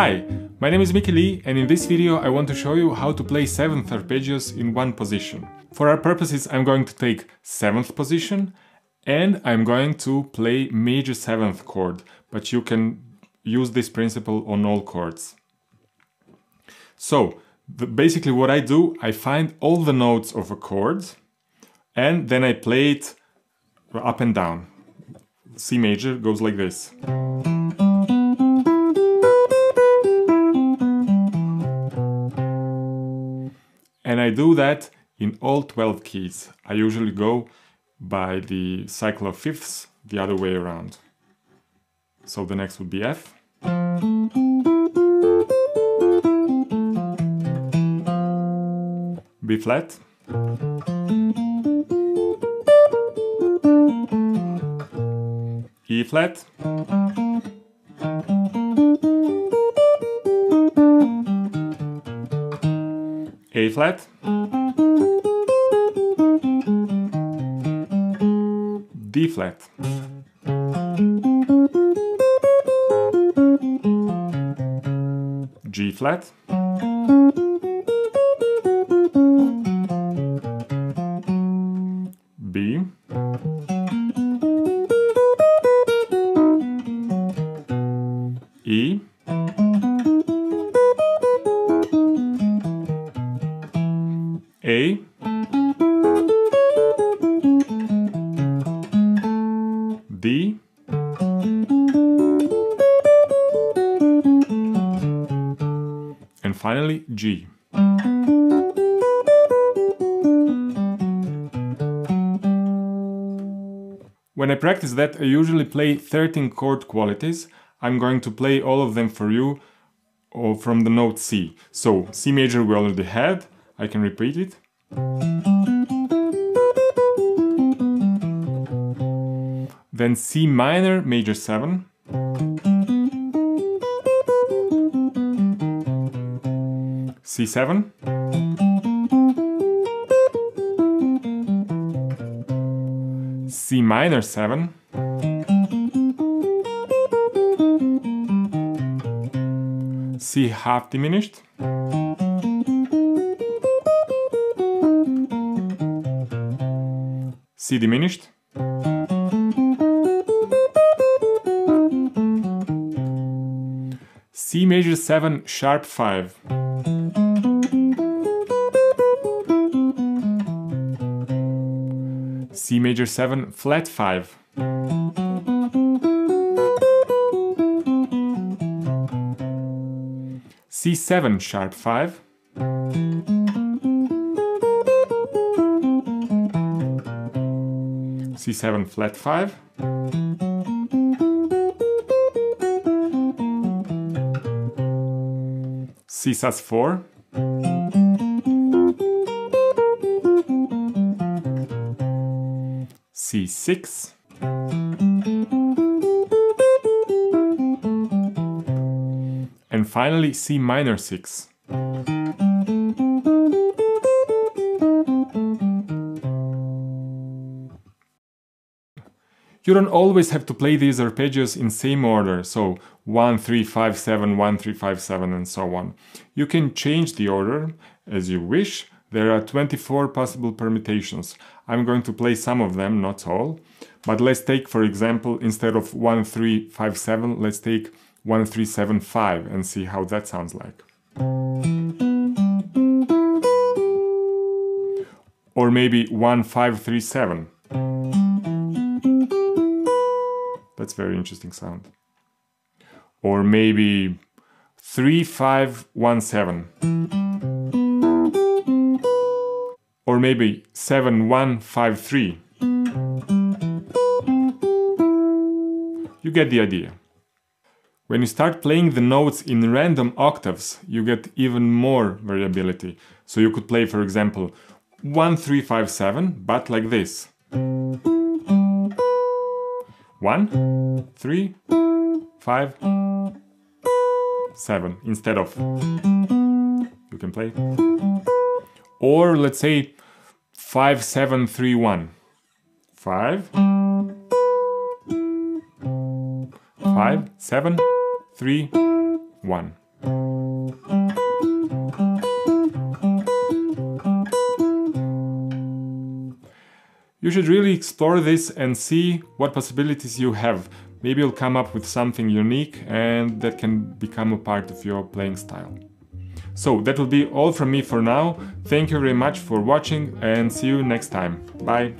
Hi, my name is Mickey Lee and in this video I want to show you how to play 7th arpeggios in one position. For our purposes I'm going to take 7th position and I'm going to play major 7th chord, but you can use this principle on all chords. So, the, basically what I do, I find all the notes of a chord and then I play it up and down. C major goes like this. And I do that in all 12 keys. I usually go by the cycle of fifths the other way around. So the next would be F. B flat. E flat. Flat. D flat. G flat. A. D. And finally G. When I practice that, I usually play 13 chord qualities. I'm going to play all of them for you or from the note C. So C major we already had, I can repeat it. Then C minor, major 7. C7. C minor 7. C half diminished. C diminished. C major 7 sharp 5. C major 7 flat 5. C7 sharp 5. C7 flat 5. C sus 4. C6. And finally C minor 6. You don't always have to play these arpeggios in same order, so 1, 3, 5, 7, 1, 3, 5, 7 and so on. You can change the order as you wish. There are 24 possible permutations. I'm going to play some of them, not all. But let's take, for example, instead of 1, 3, 5, 7, let's take 1, 3, 7, 5 and see how that sounds like. Or maybe 1, 5, 3, 7. Very interesting sound. Or maybe 3517. Or maybe 7153. You get the idea. When you start playing the notes in random octaves, you get even more variability. So you could play, for example, 1357, but like this. One, three, five, seven instead of. You can play. Or let's say five seven three one. Five. Five seven three one You should really explore this and see what possibilities you have. Maybe you'll come up with something unique and that can become a part of your playing style. So that will be all from me for now. Thank you very much for watching and see you next time. Bye.